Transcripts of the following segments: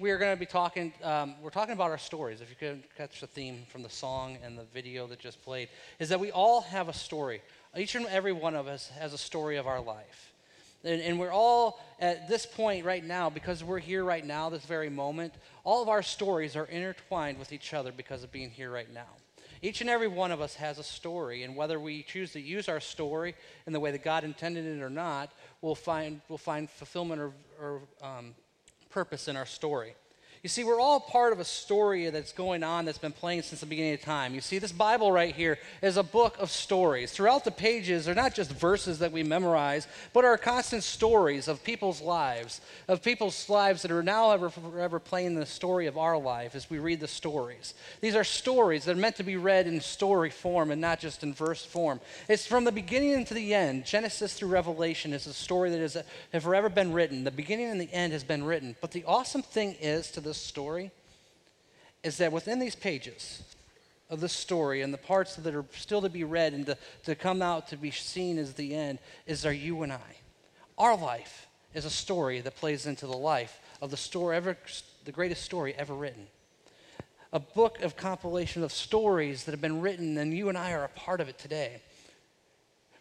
we are going to be talking, um, we're talking about our stories. If you can catch the theme from the song and the video that just played, is that we all have a story. Each and every one of us has a story of our life. And, and we're all at this point right now, because we're here right now, this very moment, all of our stories are intertwined with each other because of being here right now. Each and every one of us has a story, and whether we choose to use our story in the way that God intended it or not, we'll find, we'll find fulfillment or, or um, purpose in our story. You see, we're all part of a story that's going on that's been playing since the beginning of time. You see, this Bible right here is a book of stories. Throughout the pages, they're not just verses that we memorize, but are constant stories of people's lives, of people's lives that are now ever forever playing the story of our life as we read the stories. These are stories that are meant to be read in story form and not just in verse form. It's from the beginning to the end. Genesis through Revelation is a story that has forever been written. The beginning and the end has been written. But the awesome thing is to the this story is that within these pages of the story and the parts that are still to be read and to, to come out to be seen as the end is our you and I. Our life is a story that plays into the life of the story ever, the greatest story ever written. A book of compilation of stories that have been written, and you and I are a part of it today.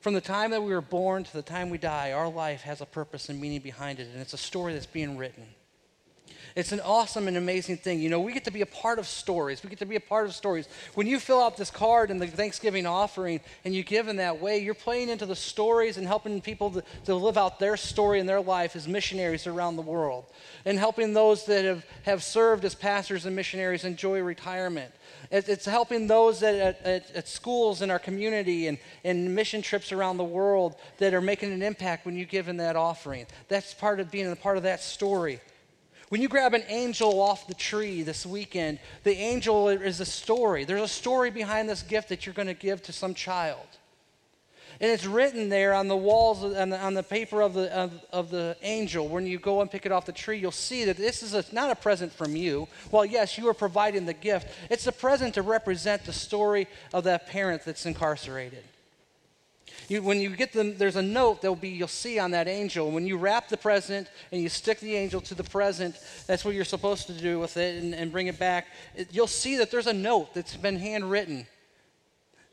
From the time that we were born to the time we die, our life has a purpose and meaning behind it, and it's a story that's being written. It's an awesome and amazing thing. You know, we get to be a part of stories. We get to be a part of stories. When you fill out this card in the Thanksgiving offering and you give in that way, you're playing into the stories and helping people to, to live out their story in their life as missionaries around the world. And helping those that have, have served as pastors and missionaries enjoy retirement. It's helping those at, at, at, schools in our community and, and mission trips around the world that are making an impact when you give in that offering. That's part of being a part of that story. When you grab an angel off the tree this weekend, the angel is a story. There's a story behind this gift that you're going to give to some child. And it's written there on the walls, on the, on the paper of the, of, of, the angel. When you go and pick it off the tree, you'll see that this is a, not a present from you. Well, yes, you are providing the gift. It's a present to represent the story of that parent that's incarcerated. You, when you get them, there's a note there'll be, you'll see on that angel. When you wrap the present and you stick the angel to the present, that's what you're supposed to do with it and, and bring it back. It, you'll see that there's a note that's been handwritten.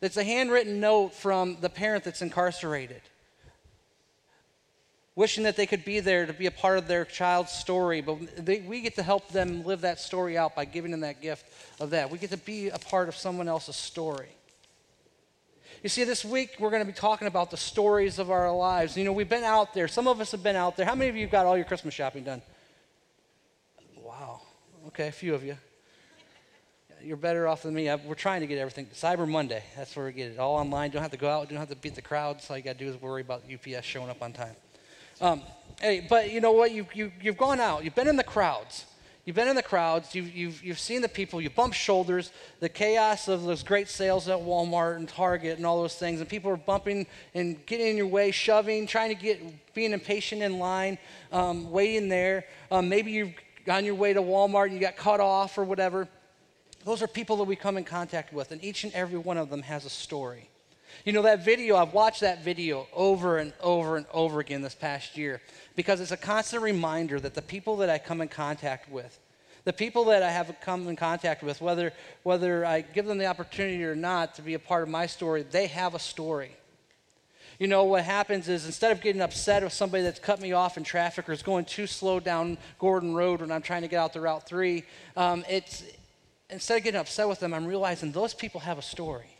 That's a handwritten note from the parent that's incarcerated. Wishing that they could be there to be a part of their child's story, but they, we get to help them live that story out by giving them that gift of that. We get to be a part of someone else's story. You see, this week we're going to be talking about the stories of our lives. You know, we've been out there. Some of us have been out there. How many of you got all your Christmas shopping done? Wow. Okay, a few of you. You're better off than me. we're trying to get everything. Cyber Monday, that's where we get it. All online. Don't have to go out. Don't have to beat the crowds. All you got to do is worry about UPS showing up on time. Um, hey, but you know what? You, you, you've gone out. You've been in the crowds. You've been in the crowds, you've, you've, you've seen the people, you bump shoulders, the chaos of those great sales at Walmart and Target and all those things, and people are bumping and getting in your way, shoving, trying to get, being impatient in line, um, waiting there. Um, maybe you've on your way to Walmart and you got cut off or whatever. Those are people that we come in contact with, and each and every one of them has a story. You know, that video, I've watched that video over and over and over again this past year because it's a constant reminder that the people that I come in contact with, the people that I have come in contact with, whether, whether I give them the opportunity or not to be a part of my story, they have a story. You know, what happens is instead of getting upset with somebody that's cut me off in traffic or is going too slow down Gordon Road when I'm trying to get out to Route 3, um, it's, instead of getting upset with them, I'm realizing those people have a story.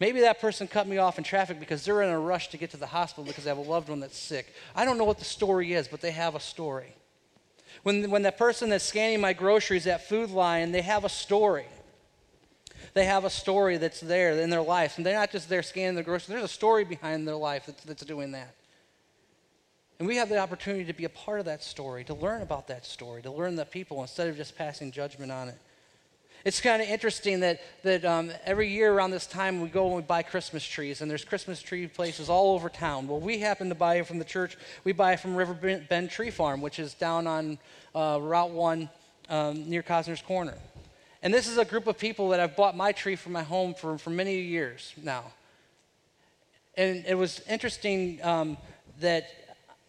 Maybe that person cut me off in traffic because they're in a rush to get to the hospital because they have a loved one that's sick. I don't know what the story is, but they have a story. When, when that person that's scanning my groceries at Food Lion, they have a story. They have a story that's there in their life. And they're not just there scanning the groceries, there's a story behind their life that's, that's doing that. And we have the opportunity to be a part of that story, to learn about that story, to learn the people instead of just passing judgment on it. It's kind of interesting that, that um, every year around this time we go and we buy Christmas trees, and there's Christmas tree places all over town. Well, we happen to buy from the church. We buy from River Bend Tree Farm, which is down on uh, Route 1 um, near Cosner's Corner. And this is a group of people that I've bought my tree for my home for, for many years now. And it was interesting um, that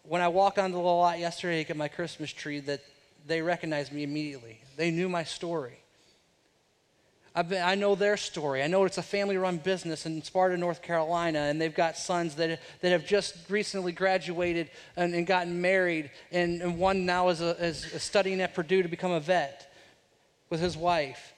when I walked onto the lot yesterday to get my Christmas tree, that they recognized me immediately. They knew my story. Been, i know their story. I know it's a family run business in Sparta, North Carolina, and they've got sons that, that have just recently graduated and, and gotten married, and, and one now is, a, is studying at Purdue to become a vet with his wife.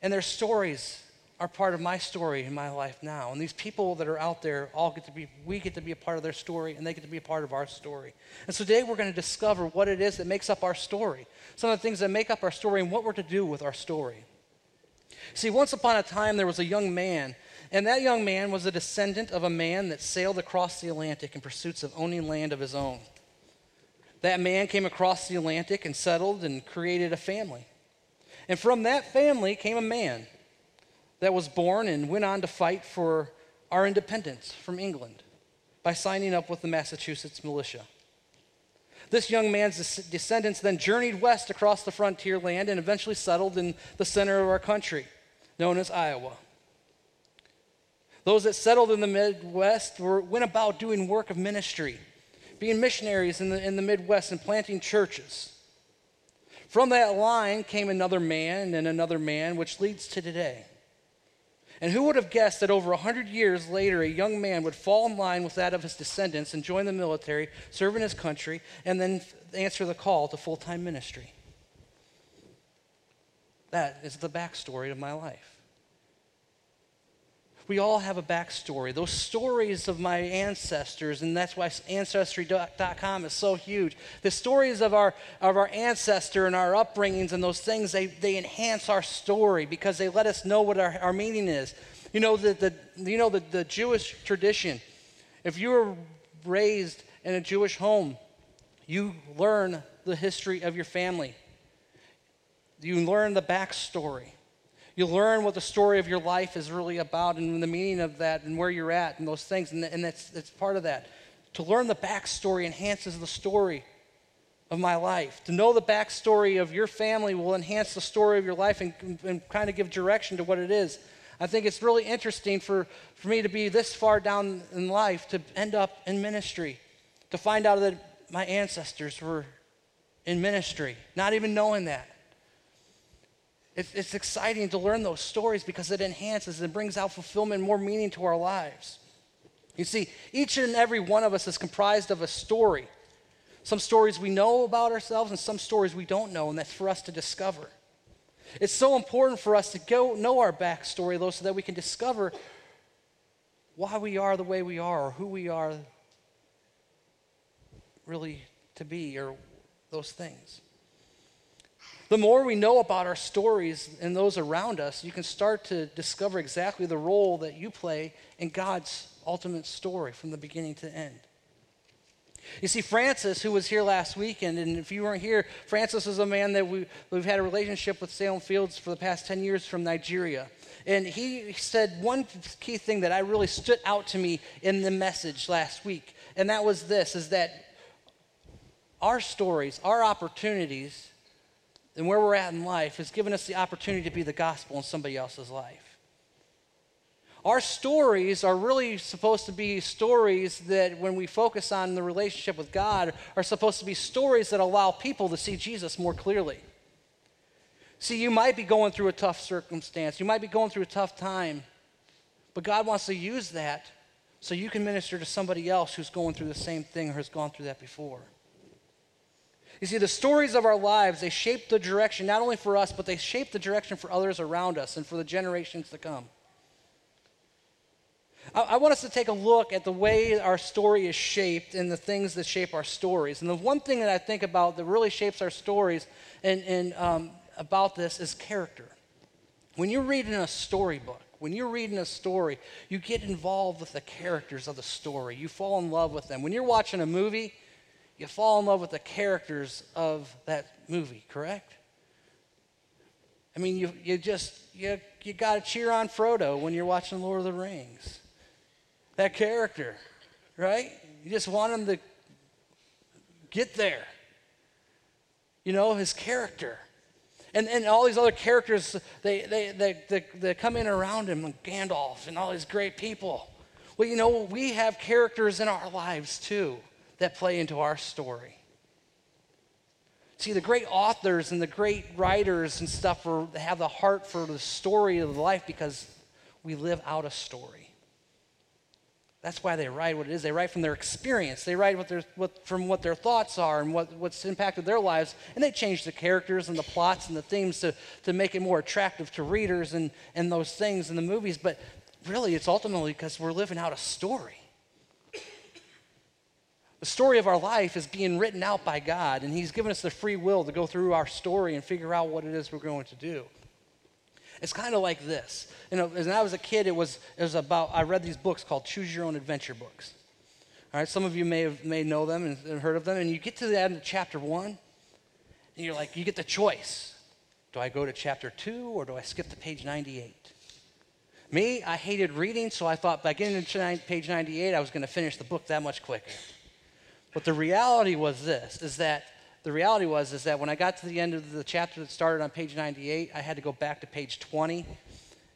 And their stories are part of my story in my life now. And these people that are out there all get to be, we get to be a part of their story, and they get to be a part of our story. And so today we're going to discover what it is that makes up our story, some of the things that make up our story, and what we're to do with our story. See, once upon a time, there was a young man, and that young man was a descendant of a man that sailed across the Atlantic in pursuits of owning land of his own. That man came across the Atlantic and settled and created a family. And from that family came a man that was born and went on to fight for our independence from England by signing up with the Massachusetts militia. This young man's descendants then journeyed west across the frontier land and eventually settled in the center of our country known as Iowa. Those that settled in the Midwest were, went about doing work of ministry, being missionaries in the, in the Midwest and planting churches. From that line came another man and another man, which leads to today. And who would have guessed that over 100 years later, a young man would fall in line with that of his descendants and join the military, serve in his country, and then answer the call to full time ministry? That is the backstory of my life. We all have a backstory. Those stories of my ancestors, and that's why Ancestry.com is so huge. The stories of our, of our ancestor and our upbringings and those things, they, they enhance our story because they let us know what our, our meaning is. You know, the, the, you know the, the Jewish tradition. If you were raised in a Jewish home, you learn the history of your family. You learn the backstory. You learn what the story of your life is really about and the meaning of that and where you're at and those things. And, and that's, part of that. To learn the backstory enhances the story of my life. To know the backstory of your family will enhance the story of your life and, and kind of give direction to what it is. I think it's really interesting for, for me to be this far down in life to end up in ministry, to find out that my ancestors were in ministry, not even knowing that. It's, it's exciting to learn those stories because it enhances and brings out fulfillment, more meaning to our lives. You see, each and every one of us is comprised of a story. Some stories we know about ourselves, and some stories we don't know, and that's for us to discover. It's so important for us to go know our backstory, though, so that we can discover why we are the way we are, or who we are really to be, or those things. The more we know about our stories and those around us, you can start to discover exactly the role that you play in God's ultimate story from the beginning to end. You see, Francis, who was here last weekend, and if you weren't here, Francis is a man that we, we've had a relationship with Salem Fields for the past 10 years from Nigeria. And he said one key thing that I really stood out to me in the message last week, and that was this, is that our stories, our opportunities, and where we're at in life has given us the opportunity to be the gospel in somebody else's life. Our stories are really supposed to be stories that, when we focus on the relationship with God, are supposed to be stories that allow people to see Jesus more clearly. See, you might be going through a tough circumstance, you might be going through a tough time, but God wants to use that so you can minister to somebody else who's going through the same thing or has gone through that before. You see, the stories of our lives, they shape the direction not only for us, but they shape the direction for others around us and for the generations to come. I, I want us to take a look at the way our story is shaped and the things that shape our stories. And the one thing that I think about that really shapes our stories and, and um, about this is character. When you're reading a storybook, when you're reading a story, you get involved with the characters of the story. You fall in love with them. When you're watching a movie, you fall in love with the characters of that movie, correct? I mean, you, you just, you, you got to cheer on Frodo when you're watching Lord of the Rings. That character, right? You just want him to get there. You know, his character. And, and all these other characters, they, they, they, they, they come in around him, like Gandalf and all these great people. Well, you know, we have characters in our lives too that play into our story. See, the great authors and the great writers and stuff are, have the heart for the story of life because we live out a story. That's why they write what it is. They write from their experience. They write what what, from what their thoughts are and what, what's impacted their lives. And they change the characters and the plots and the themes to, to make it more attractive to readers and, and those things in the movies. But really, it's ultimately because we're living out a story. The story of our life is being written out by God, and He's given us the free will to go through our story and figure out what it is we're going to do. It's kind of like this. You know, when I was a kid, it was, it was about, I read these books called Choose Your Own Adventure books. All right, some of you may have may know them and, and heard of them, and you get to the end of chapter one, and you're like, you get the choice. Do I go to chapter two or do I skip to page 98? Me, I hated reading, so I thought by getting to page 98, I was going to finish the book that much quicker. But the reality was this, is that the reality was is that when I got to the end of the chapter that started on page 98, I had to go back to page 20,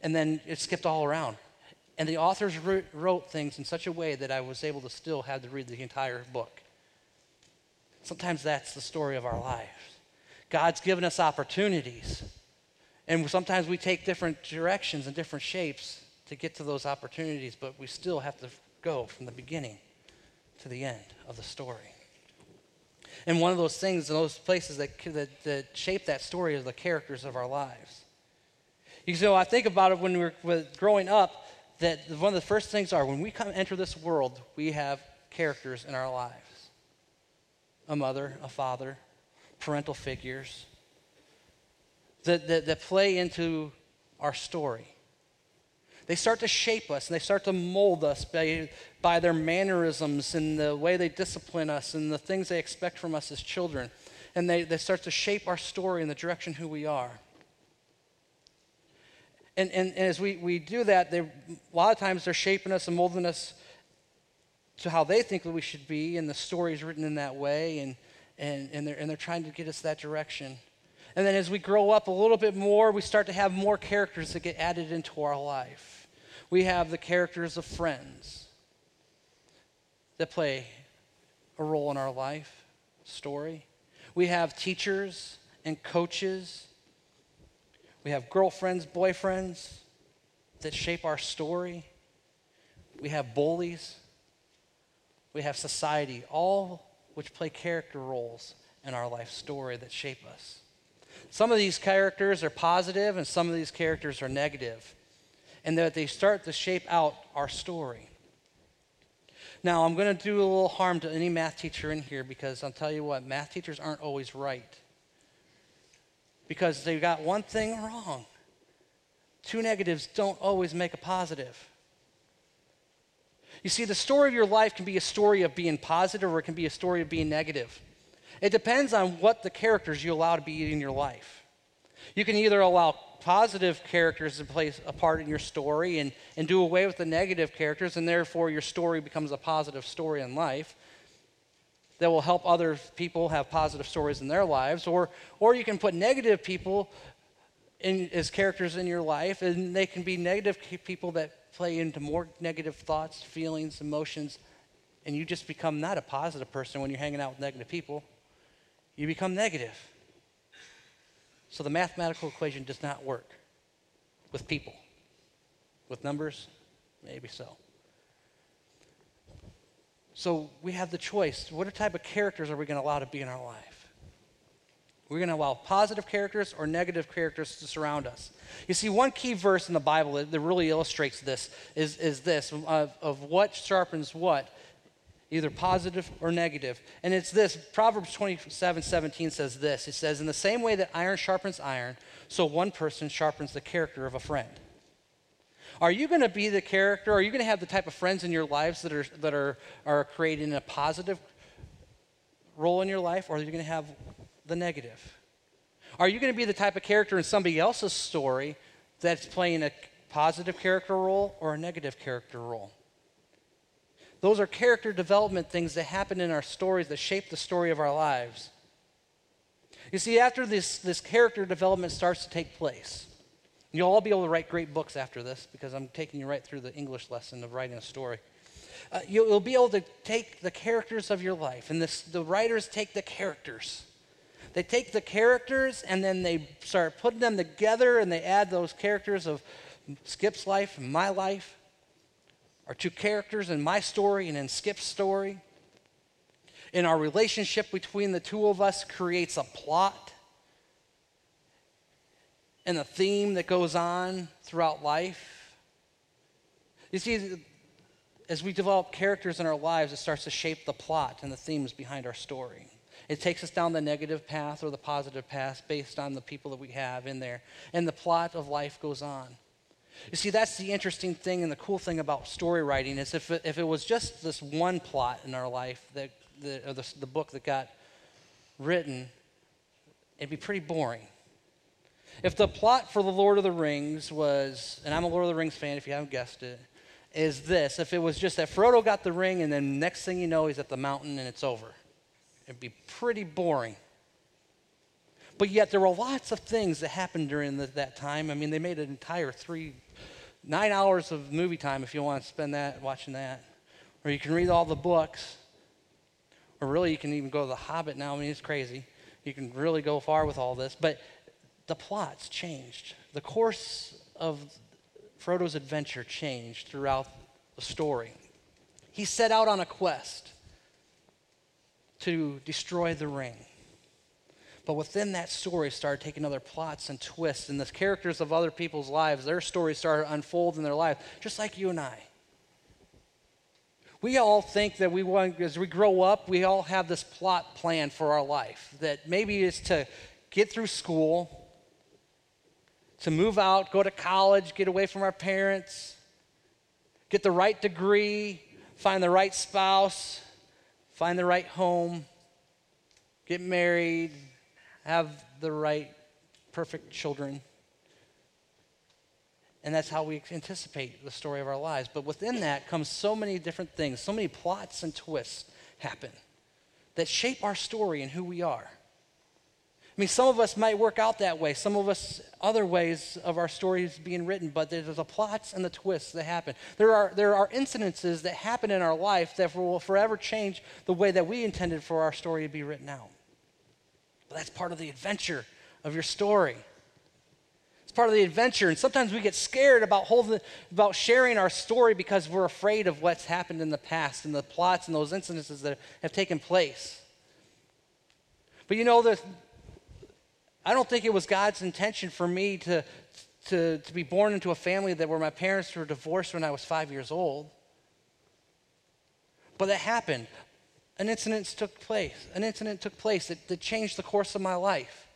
and then it skipped all around. And the authors wrote things in such a way that I was able to still have to read the entire book. Sometimes that's the story of our lives. God's given us opportunities, and sometimes we take different directions and different shapes to get to those opportunities, but we still have to go from the beginning to the end of the story. And one of those things, those places that, that, that shape that story is the characters of our lives. You know, I think about it when we were growing up, that one of the first things are when we come enter this world, we have characters in our lives a mother, a father, parental figures that, that, that play into our story. They start to shape us and they start to mold us by, by their mannerisms and the way they discipline us and the things they expect from us as children. And they, they start to shape our story in the direction who we are. And, and, and as we, we do that, they, a lot of times they're shaping us and molding us to how they think that we should be, and the story is written in that way, and, and, and, they're, and they're trying to get us that direction. And then as we grow up a little bit more, we start to have more characters that get added into our life. We have the characters of friends that play a role in our life story. We have teachers and coaches. We have girlfriends, boyfriends that shape our story. We have bullies. We have society, all which play character roles in our life story that shape us. Some of these characters are positive and some of these characters are negative, and that they start to shape out our story. Now, I'm going to do a little harm to any math teacher in here because I'll tell you what, math teachers aren't always right. Because they've got one thing wrong. Two negatives don't always make a positive. You see, the story of your life can be a story of being positive or it can be a story of being negative. It depends on what the characters you allow to be in your life. You can either allow positive characters to play a part in your story and, and do away with the negative characters, and therefore your story becomes a positive story in life that will help other people have positive stories in their lives. Or, or you can put negative people in, as characters in your life, and they can be negative people that play into more negative thoughts, feelings, emotions, and you just become not a positive person when you're hanging out with negative people you become negative. So the mathematical equation does not work with people. With numbers, maybe so. So we have the choice. What type of characters are we going to allow to be in our life? We're going to allow positive characters or negative characters to surround us. You see, one key verse in the Bible that, really illustrates this is, is this of, of what sharpens what either positive or negative. And it's this Proverbs 27 17 says this it says, In the same way that iron sharpens iron, so one person sharpens the character of a friend. Are you going to be the character? Are you going to have the type of friends in your lives that are, that are, are creating a positive role in your life, or are you going to have the negative? Are you going to be the type of character in somebody else's story that's playing a positive character role or a negative character role? Those are character development things that happen in our stories that shape the story of our lives. You see, after this, this character development starts to take place, you'll all be able to write great books after this because I'm taking you right through the English lesson of writing a story. Uh, you'll, you'll, be able to take the characters of your life, and this, the writers take the characters they take the characters and then they start putting them together and they add those characters of Skip's life my life, our two characters in my story and in Skip's story. And our relationship between the two of us creates a plot and a theme that goes on throughout life. You see, as we develop characters in our lives, it starts to shape the plot and the themes behind our story. It takes us down the negative path or the positive path based on the people that we have in there. And the plot of life goes on. You see, that's the interesting thing and the cool thing about story writing is if it, if it was just this one plot in our life, that, the, the, the book that got written, it'd be pretty boring. If the plot for The Lord of the Rings was, and I'm a Lord of the Rings fan if you haven't guessed it, is this if it was just that Frodo got the ring and then next thing you know he's at the mountain and it's over, it'd be pretty boring. But yet there were lots of things that happened during the, that time. I mean, they made an entire three, nine hours of movie time if you want to spend that watching that. Or you can read all the books. Or really, you can even go to The Hobbit now. I mean, it's crazy. You can really go far with all this. But the plots changed. The course of Frodo's adventure changed throughout the story. He set out on a quest to destroy the ring. But within that story started taking other plots and twists, and the characters of other people's lives, their stories started to unfold in their life, just like you and I. We all think that we want, as we grow up, we all have this plot plan for our life that maybe is to get through school, to move out, go to college, get away from our parents, get the right degree, find the right spouse, find the right home, get married, have the right perfect children. And that's how we anticipate the story of our lives. But within that comes so many different things, so many plots and twists happen that shape our story and who we are. I mean, some of us might work out that way, some of us other ways of our stories being written, but there's the plots and the twists that happen. There are, there are incidences that happen in our life that will forever change the way that we intended for our story to be written out. But that's part of the adventure of your story. It's part of the adventure. And sometimes we get scared about, holding, about sharing our story because we're afraid of what's happened in the past and the plots and those incidences that have taken place. But you know, I don't think it was God's intention for me to, to, to be born into a family that where my parents were divorced when I was five years old. But that happened. An incident took place. An incident took place that, that changed the course of my life,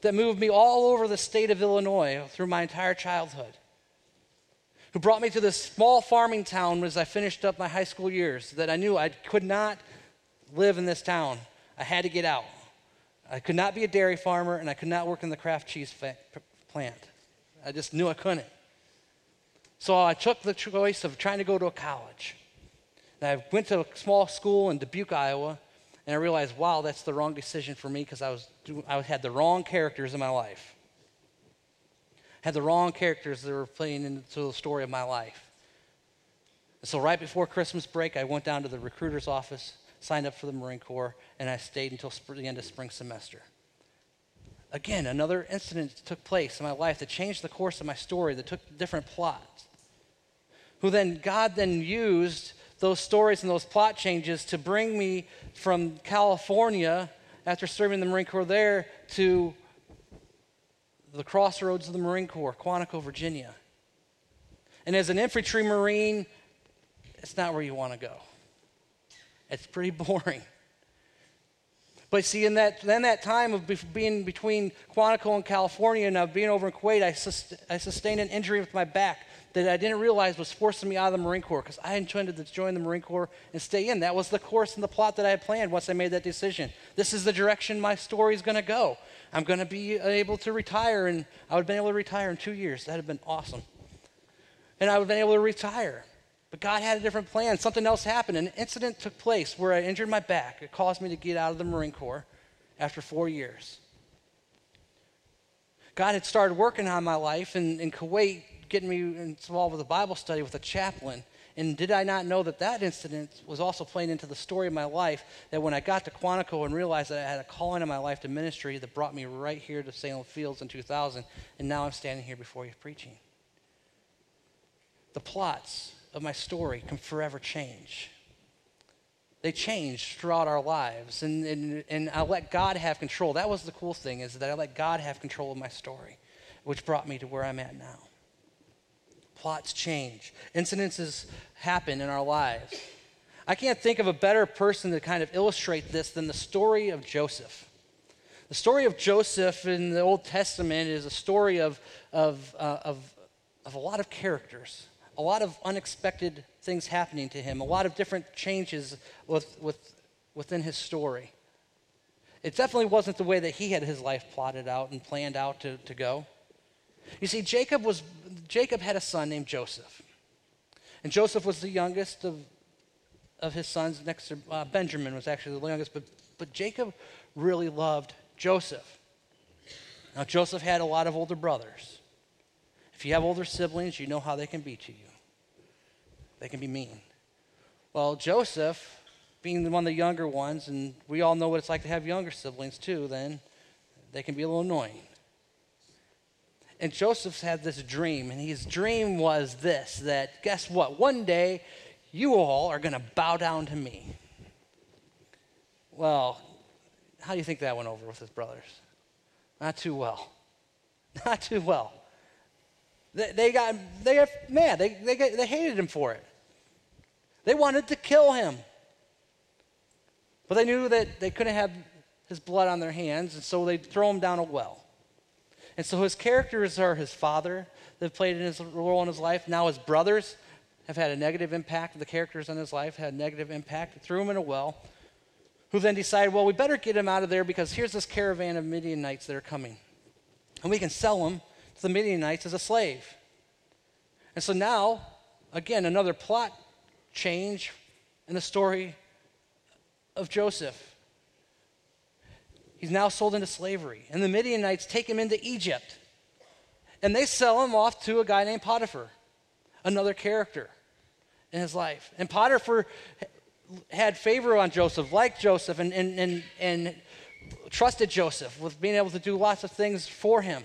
that moved me all over the state of Illinois through my entire childhood, who brought me to this small farming town as I finished up my high school years, that I knew I could not live in this town. I had to get out. I could not be a dairy farmer and I could not work in the Kraft cheese fa- plant. I just knew I couldn't. So I took the choice of trying to go to a college. And I went to a small school in Dubuque, Iowa, and I realized, wow, that's the wrong decision for me because I, was, I had the wrong characters in my life. Had the wrong characters that were playing into the story of my life. And so right before Christmas break, I went down to the recruiter's office signed up for the Marine Corps, and I stayed until the end of spring semester. Again, another incident took place in my life that changed the course of my story, that took different plots. Who then, God then used those stories and those plot changes to bring me from California after serving the Marine Corps there to the crossroads of the Marine Corps, Quantico, Virginia. And as an infantry Marine, it's not where you want to go. It's pretty boring. But see, in that, in that time of being between Quantico and California and of being over in Kuwait, I, sust- I sustained an injury with my back that I didn't realize was forcing me out of the Marine Corps because I intended to join the Marine Corps and stay in. That was the course and the plot that I had planned once I made that decision. This is the direction my story is going to go. I'm going to be able to retire, and I would have been able to retire in two years. That would have been awesome. And I would have been able to retire. But God had a different plan. Something else happened. An incident took place where I injured my back. It caused me to get out of the Marine Corps after four years. God had started working on my life in, in Kuwait, getting me involved with a Bible study with a chaplain. And did I not know that that incident was also playing into the story of my life? That when I got to Quantico and realized that I had a calling in my life to ministry that brought me right here to Salem Fields in 2000, and now I'm standing here before you preaching. The plots of my story can forever change. They change throughout our lives, and, and, and I let God have control. That was the cool thing, is that I let God have control of my story, which brought me to where I'm at now. Plots change, incidences happen in our lives. I can't think of a better person to kind of illustrate this than the story of Joseph. The story of Joseph in the Old Testament is a story of, of, uh, of, of a lot of characters, a lot of unexpected things happening to him, a lot of different changes with, with, within his story. It definitely wasn't the way that he had his life plotted out and planned out to, to go. You see, Jacob, was, Jacob had a son named Joseph. And Joseph was the youngest of, of his sons, next to uh, Benjamin was actually the youngest, but, but Jacob really loved Joseph. Now, Joseph had a lot of older brothers. If you have older siblings, you know how they can be to you. They can be mean. Well, Joseph, being one of the younger ones, and we all know what it's like to have younger siblings too, then they can be a little annoying. And Joseph's had this dream, and his dream was this that guess what? One day you all are going to bow down to me. Well, how do you think that went over with his brothers? Not too well. Not too well. They, they got, they got mad. They, they, got, they hated him for it. They wanted to kill him. But they knew that they couldn't have his blood on their hands, and so they'd throw him down a well. And so his characters are his father that played in his role in his life. Now his brothers have had a negative impact. The characters in his life had negative impact. Threw him in a well. Who then decided, well, we better get him out of there because here's this caravan of Midianites that are coming. And we can sell him to the Midianites as a slave. And so now, again, another plot change in the story of Joseph. He's now sold into slavery. And the Midianites take him into Egypt. And they sell him off to a guy named Potiphar, another character in his life. And Potiphar had favor on Joseph, liked Joseph, and, and, and, and trusted Joseph with being able to do lots of things for him.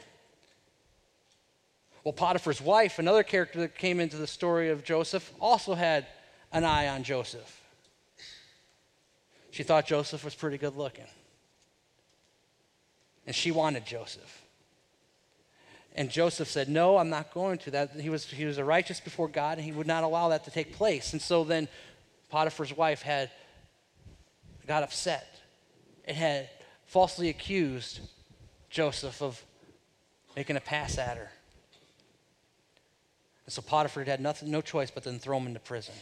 Well, Potiphar's wife, another character that came into the story of Joseph, also had an eye on Joseph. She thought Joseph was pretty good looking. And she wanted Joseph. And Joseph said, No, I'm not going to. That he was he was a righteous before God and he would not allow that to take place. And so then Potiphar's wife had got upset and had falsely accused Joseph of making a pass at her. And so Potiphar had nothing, no choice but then throw him into prison.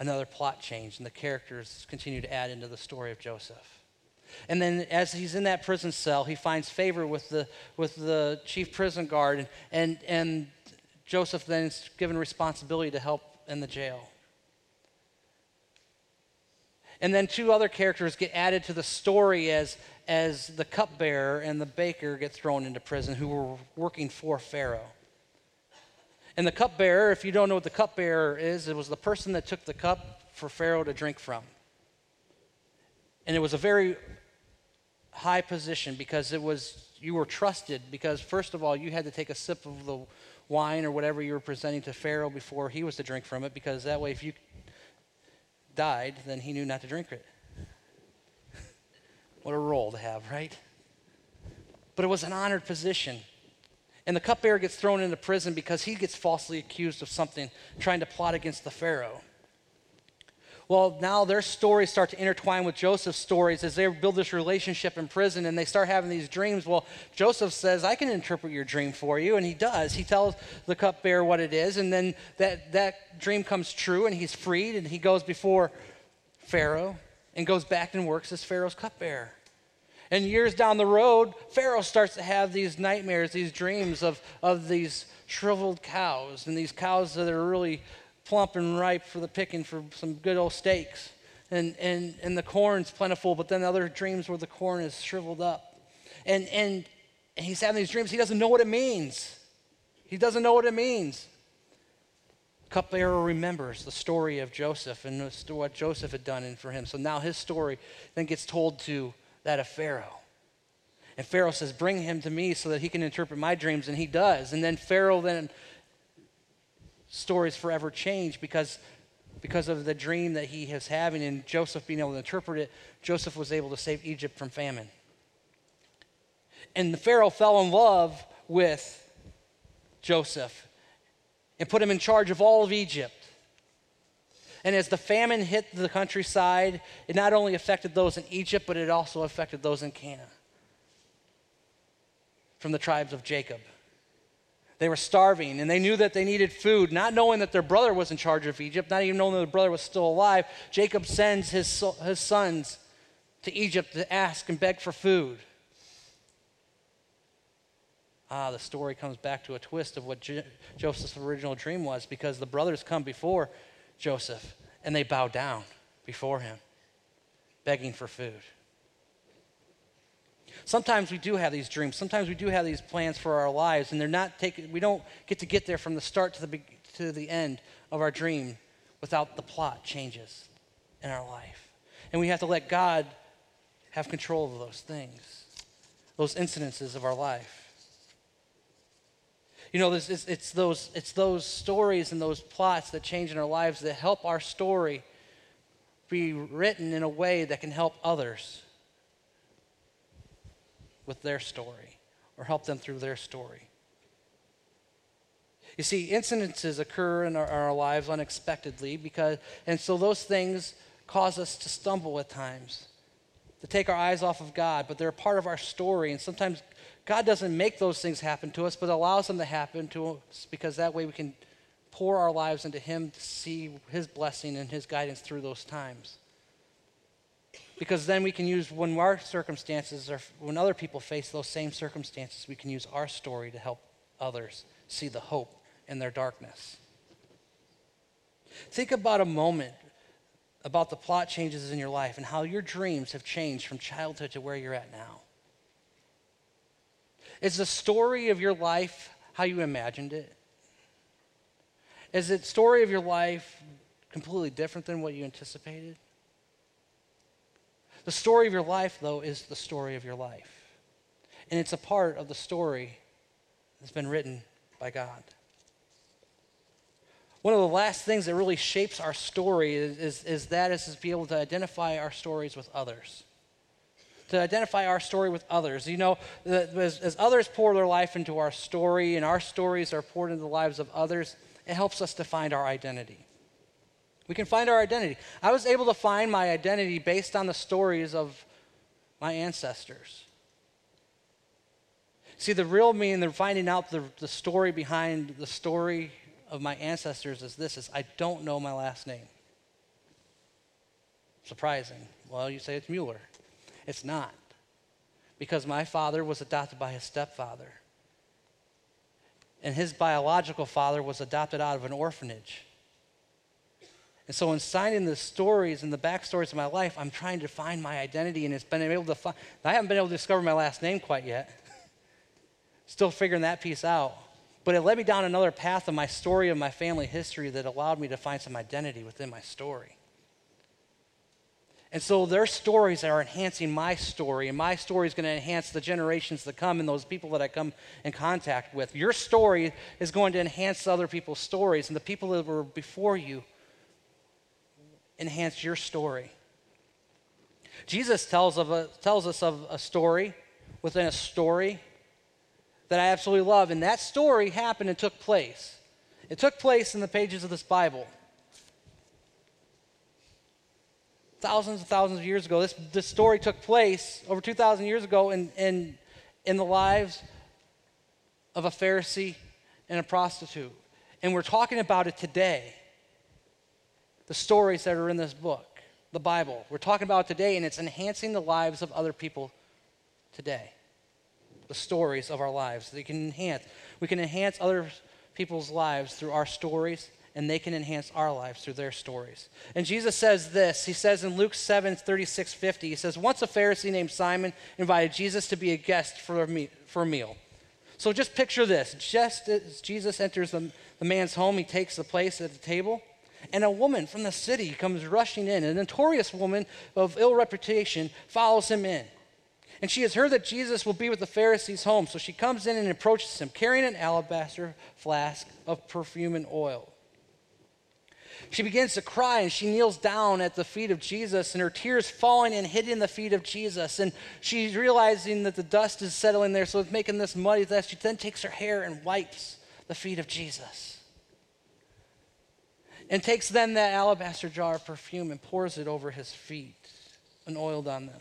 Another plot change, and the characters continue to add into the story of Joseph. And then as he's in that prison cell, he finds favor with the, with the chief prison guard, and, and, and Joseph then is given responsibility to help in the jail. And then two other characters get added to the story as, as the cupbearer and the baker get thrown into prison who were working for Pharaoh. And the cupbearer, if you don't know what the cupbearer is, it was the person that took the cup for Pharaoh to drink from. And it was a very high position because it was you were trusted because first of all you had to take a sip of the wine or whatever you were presenting to Pharaoh before he was to drink from it because that way if you died then he knew not to drink it. what a role to have, right? But it was an honored position. And the cupbearer gets thrown into prison because he gets falsely accused of something, trying to plot against the Pharaoh. Well, now their stories start to intertwine with Joseph's stories as they build this relationship in prison and they start having these dreams. Well, Joseph says, I can interpret your dream for you. And he does. He tells the cupbearer what it is. And then that, that dream comes true and he's freed and he goes before Pharaoh and goes back and works as Pharaoh's cupbearer. And years down the road, Pharaoh starts to have these nightmares, these dreams of, of these shriveled cows and these cows that are really plump and ripe for the picking for some good old steaks. And, and, and the corn's plentiful, but then other dreams where the corn is shriveled up. And, and, and he's having these dreams. He doesn't know what it means. He doesn't know what it means. cupbearer remembers the story of Joseph and what Joseph had done for him. So now his story then gets told to that of Pharaoh. And Pharaoh says, Bring him to me so that he can interpret my dreams. And he does. And then Pharaoh then stories forever change because because of the dream that he is having and Joseph being able to interpret it, Joseph was able to save Egypt from famine. And the Pharaoh fell in love with Joseph and put him in charge of all of Egypt. And as the famine hit the countryside, it not only affected those in Egypt, but it also affected those in Canaan from the tribes of Jacob. They were starving and they knew that they needed food, not knowing that their brother was in charge of Egypt, not even knowing that their brother was still alive. Jacob sends his, his sons to Egypt to ask and beg for food. Ah, the story comes back to a twist of what Joseph's original dream was because the brothers come before Joseph and they bow down before him, begging for food. Sometimes we do have these dreams. Sometimes we do have these plans for our lives, and they're not taken. We don't get to get there from the start to the to the end of our dream without the plot changes in our life, and we have to let God have control of those things, those incidences of our life. You know, it's, it's, those, it's those stories and those plots that change in our lives that help our story be written in a way that can help others with their story or help them through their story. You see, incidences occur in our, our, lives unexpectedly because, and so those things cause us to stumble at times, to take our eyes off of God, but they're a part of our story. And sometimes God doesn't make those things happen to us, but allows them to happen to us because that way we can pour our lives into Him to see His blessing and His guidance through those times. Because then we can use, when our circumstances or when other people face those same circumstances, we can use our story to help others see the hope in their darkness. Think about a moment about the plot changes in your life and how your dreams have changed from childhood to where you're at now. Is the story of your life how you imagined it? Is the story of your life completely different than what you anticipated? The story of your life, though, is the story of your life. And it's a part of the story that's been written by God. One of the last things that really shapes our story is, is, is that is to be able to identify our stories with others. To identify our story with others. You know, as, as others pour their life into our story and our stories are poured into the lives of others, it helps us to find our identity. We can find our identity. I was able to find my identity based on the stories of my ancestors. See, the real me and the finding out the, the story behind the story of my ancestors is this is I don't know my last name. Surprising. Well, you say it's Mueller. It's not. Because my father was adopted by his stepfather. And his biological father was adopted out of an orphanage. And so, in signing the stories and the backstories of my life, I'm trying to find my identity, and it's been able to find. I haven't been able to discover my last name quite yet. Still figuring that piece out. But it led me down another path of my story of my family history that allowed me to find some identity within my story. And so their stories are enhancing my story, and my story is going to enhance the generations that come and those people that I come in contact with. Your story is going to enhance other people's stories, and the people that were before you enhance your story. Jesus tells, of a, tells us of a story within a story that I absolutely love, and that story happened and took place. It took place in the pages of this Bible. Thousands and thousands of years ago, this, this story took place over 2,000 years ago in, in, in the lives of a Pharisee and a prostitute. And we're talking about it today the stories that are in this book, the Bible. We're talking about today, and it's enhancing the lives of other people today. The stories of our lives. They can enhance. We can enhance other people's lives through our stories, and they can enhance our lives through their stories. And Jesus says this. He says in Luke 7 36 50, he says, Once a Pharisee named Simon invited Jesus to be a guest for a, me- for a meal. So just picture this. Just as Jesus enters the, the man's home, he takes the place at the table, and a woman from the city comes rushing in. A notorious woman of ill reputation follows him in. And she has heard that Jesus will be with the Pharisees' home, so she comes in and approaches him, carrying an alabaster flask of perfume and oil. She begins to cry and she kneels down at the feet of Jesus and her tears falling and hitting the feet of Jesus. And she's realizing that the dust is settling there, so it's making this muddy that she then takes her hair and wipes the feet of Jesus. And takes then that alabaster jar of perfume and pours it over his feet and oiled on them.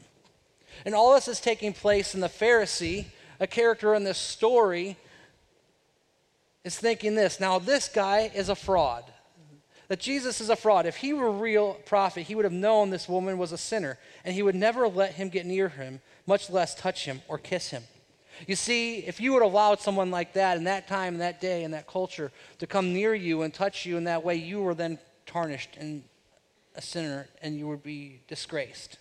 And all this is taking place and the Pharisee, a character in this story, is thinking this. Now, this guy is a fraud that Jesus is a fraud. If he were a real prophet, he would have known this woman was a sinner, and he would never let him get near him, much less touch him or kiss him. You see, if you would have allowed someone like that in that time, in that day, in that culture to come near you and touch you in that way, you were then tarnished and a sinner, and you would be disgraced.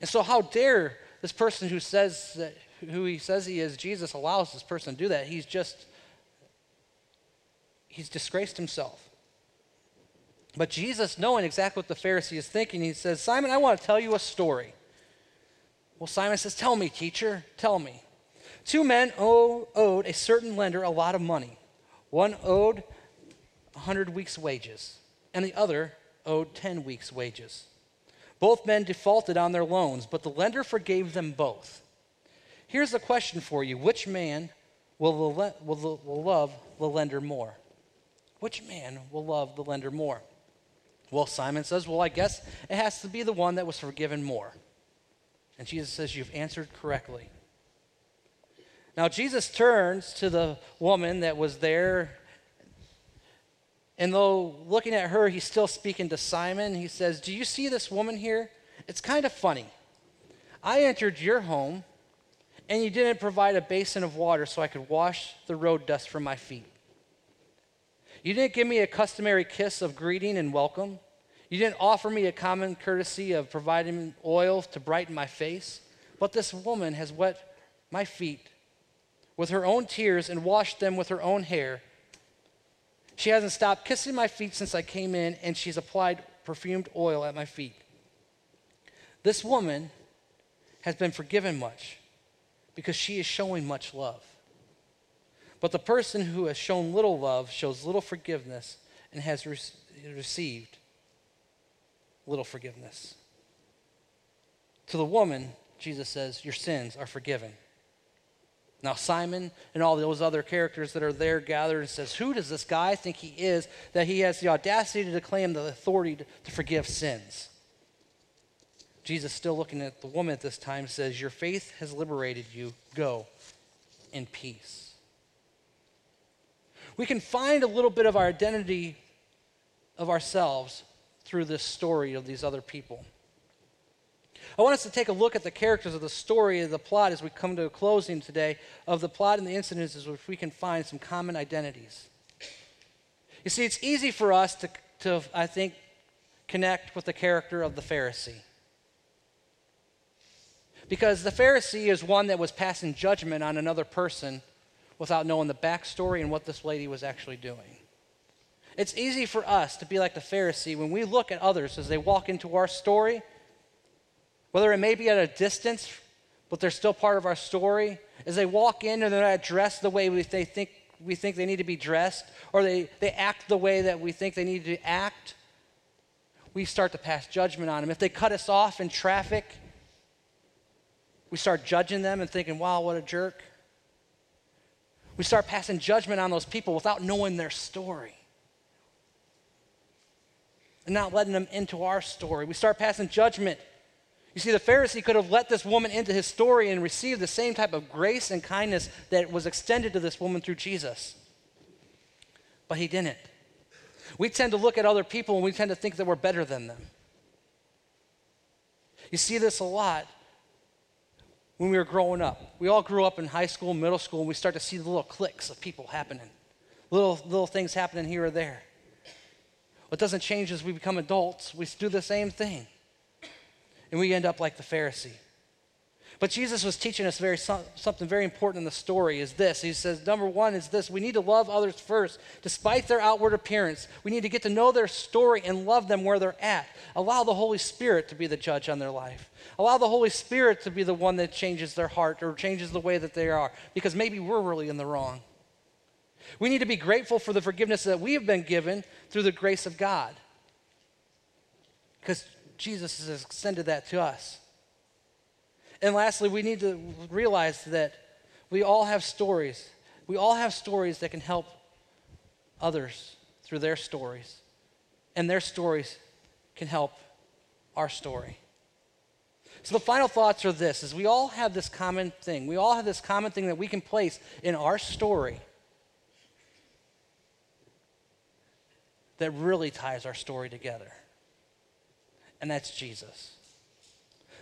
And so, how dare this person who says that who he says he is, Jesus allows this person to do that? He's just he's disgraced himself. But Jesus, knowing exactly what the Pharisee is thinking, he says, Simon, I want to tell you a story. Well, Simon says, Tell me, teacher, tell me. Two men owed a certain lender a lot of money. One owed a 100 weeks' wages, and the other owed 10 weeks' wages. Both men defaulted on their loans, but the lender forgave them both. Here's a question for you Which man will, the, will, the, will love the lender more? Which man will love the lender more? Well, Simon says, Well, I guess it has to be the one that was forgiven more. And Jesus says, You've answered correctly. Now, Jesus turns to the woman that was there. And though looking at her, he's still speaking to Simon. He says, Do you see this woman here? It's kind of funny. I entered your home, and you didn't provide a basin of water so I could wash the road dust from my feet. You didn't give me a customary kiss of greeting and welcome. You didn't offer me a common courtesy of providing oil to brighten my face. But this woman has wet my feet with her own tears and washed them with her own hair. She hasn't stopped kissing my feet since I came in, and she's applied perfumed oil at my feet. This woman has been forgiven much because she is showing much love. But the person who has shown little love shows little forgiveness and has re- received little forgiveness. To the woman, Jesus says, Your sins are forgiven. Now, Simon and all those other characters that are there gathered and says, Who does this guy think he is that he has the audacity to claim the authority to, to forgive sins? Jesus, still looking at the woman at this time, says, Your faith has liberated you. Go in peace we can find a little bit of our identity of ourselves through this story of these other people. I want us to take a look at the characters of the story of the plot as we come to a closing today of the plot and the incidences which we can find some common identities. You see, it's easy for us to, to I think, connect with the character of the Pharisee. Because the Pharisee is one that was passing judgment on another person without knowing the backstory and what this lady was actually doing. It's easy for us to be like the Pharisee when we look at others as they walk into our story, whether it may be at a distance, but they're still part of our story, as they walk in and they're not dressed the way we, they think, we think they need to be dressed, or they, they act the way that we think they need to act, we start to pass judgment on them. If they cut us off in traffic, we start judging them and thinking, wow, what a jerk. We start passing judgment on those people without knowing their story and not letting them into our story. We start passing judgment. You see, the Pharisee could have let this woman into his story and received the same type of grace and kindness that was extended to this woman through Jesus. But he didn't. We tend to look at other people and we tend to think that we're better than them. You see this a lot when we were growing up. We all grew up in high school, middle school, and we start to see the little cliques of people happening, little, little things happening here or there. What doesn't change as we become adults, we do the same thing. And we end up like the Pharisee. But Jesus was teaching us very something very important in the story is this. He says, number one is this we need to love others first, despite their outward appearance. We need to get to know their story and love them where they're at. Allow the Holy Spirit to be the judge on their life. Allow the Holy Spirit to be the one that changes their heart or changes the way that they are, because maybe we're really in the wrong. We need to be grateful for the forgiveness that we have been given through the grace of God, because Jesus has extended that to us. And lastly, we need to realize that we all have stories. We all have stories that can help others through their stories. And their stories can help our story. So the final thoughts are this is we all have this common thing. We all have this common thing that we can place in our story that really ties our story together. And that's Jesus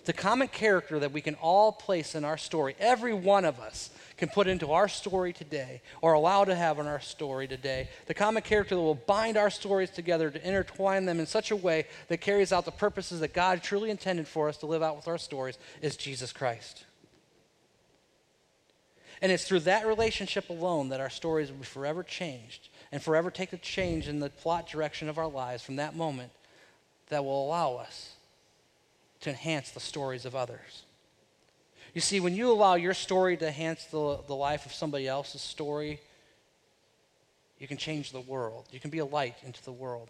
the common character that we can all place in our story, every one of us can put into our story today or allow to have in our story today, the common character that will bind our stories together to intertwine them in such a way that carries out the purposes that God truly intended for us to live out with our stories is Jesus Christ. And it's through that relationship alone that our stories will be forever changed and forever take a change in the plot direction of our lives from that moment that will allow us to enhance the stories of others. You see, when you allow your story to enhance the, the life of somebody else's story, you can change the world. You can be a light into the world.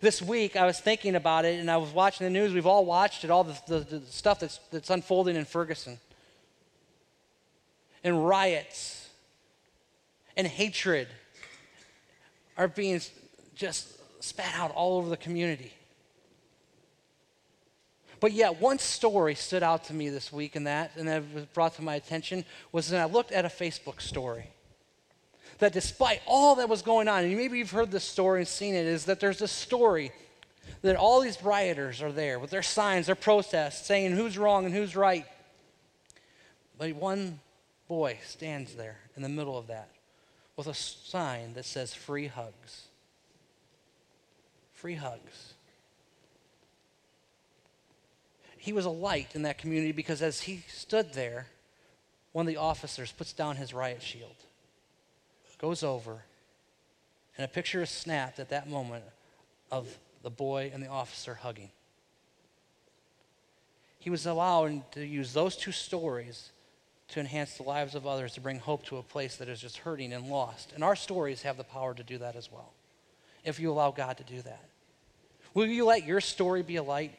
This week, I was thinking about it and I was watching the news. We've all watched it, all the, the, the stuff that's, that's unfolding in Ferguson. And riots and hatred are being just spat out all over the community. But yet, one story stood out to me this week, and that, and that was brought to my attention, was that I looked at a Facebook story. That despite all that was going on, and maybe you've heard this story and seen it, is that there's a story that all these rioters are there with their signs, their protests, saying who's wrong and who's right. But one boy stands there in the middle of that with a sign that says free hugs. Free hugs he was a light in that community because as he stood there, one of the officers puts down his riot shield, goes over, and a picture is snapped at that moment of the boy and the officer hugging. He was allowed to use those two stories to enhance the lives of others, to bring hope to a place that is just hurting and lost. And our stories have the power to do that as well, if you allow God to do that. Will you let your story be a light?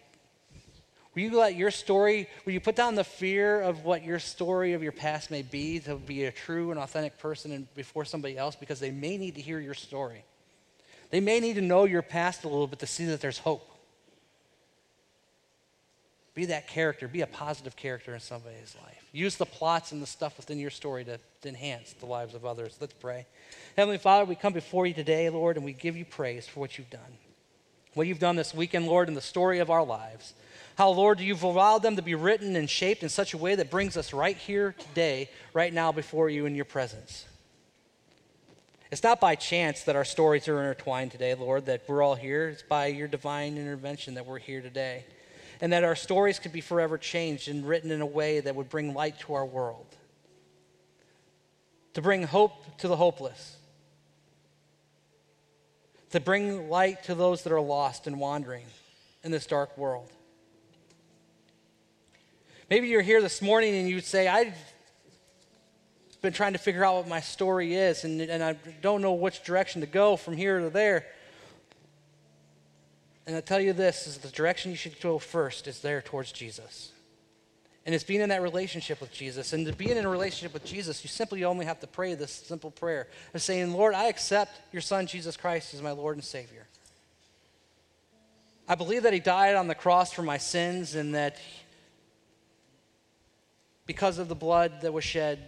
Will you let your story, will you put down the fear of what your story of your past may be to be a true and authentic person before somebody else because they may need to hear your story? They may need to know your past a little bit to see that there's hope. Be that character, be a positive character in somebody's life. Use the plots and the stuff within your story to, to enhance the lives of others. Let's pray. Heavenly Father, we come before you today, Lord, and we give you praise for what you've done. What you've done this weekend, Lord, in the story of our lives. How, Lord, you've allowed them to be written and shaped in such a way that brings us right here today, right now before you in your presence. It's not by chance that our stories are intertwined today, Lord, that we're all here. It's by your divine intervention that we're here today. And that our stories could be forever changed and written in a way that would bring light to our world. To bring hope to the hopeless. To bring light to those that are lost and wandering in this dark world. Maybe you're here this morning and you'd say, I've been trying to figure out what my story is and, and I don't know which direction to go from here to there. And I tell you this is the direction you should go first is there towards Jesus. And it's being in that relationship with Jesus. And to be in a relationship with Jesus, you simply only have to pray this simple prayer of saying, Lord, I accept your Son, Jesus Christ, as my Lord and Savior. I believe that He died on the cross for my sins and that because of the blood that was shed,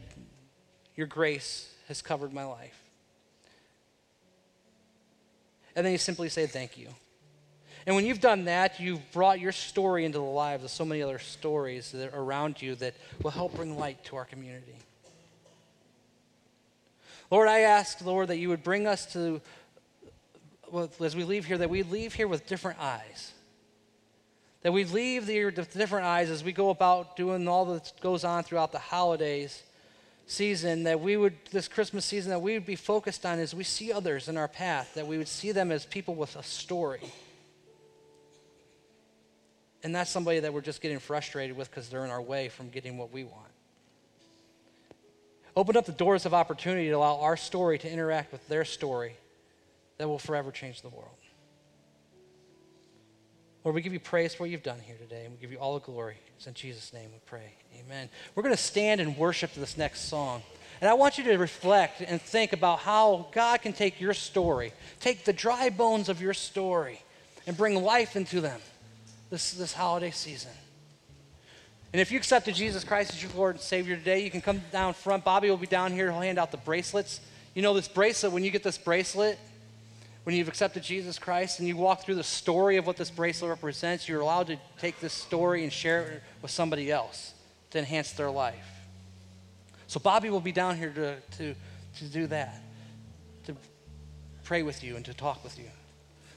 your grace has covered my life. And then you simply say, Thank you. And when you've done that, you've brought your story into the lives of so many other stories that are around you that will help bring light to our community. Lord, I ask, Lord, that you would bring us to, well, as we leave here, that we leave here with different eyes That we leave the, the different eyes as we go about doing all that goes on throughout the holidays season, that we would, this Christmas season, that we would be focused on as we see others in our path, that we would see them as people with a story. And that's somebody that we're just getting frustrated with because they're in our way from getting what we want. Open up the doors of opportunity to allow our story to interact with their story that will forever change the world. Lord, we give you praise for what you've done here today, and we give you all the glory. It's in Jesus' name we pray. Amen. We're going to stand and worship this next song. And I want you to reflect and think about how God can take your story, take the dry bones of your story, and bring life into them this, this holiday season. And if you accepted Jesus Christ as your Lord and Savior today, you can come down front. Bobby will be down here. He'll hand out the bracelets. You know, this bracelet, when you get this bracelet, when you've accepted Jesus Christ and you walk through the story of what this bracelet represents, you're allowed to take this story and share it with somebody else to enhance their life. So, Bobby will be down here to, to, to do that, to pray with you and to talk with you.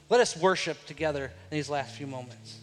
Let us worship together in these last few moments.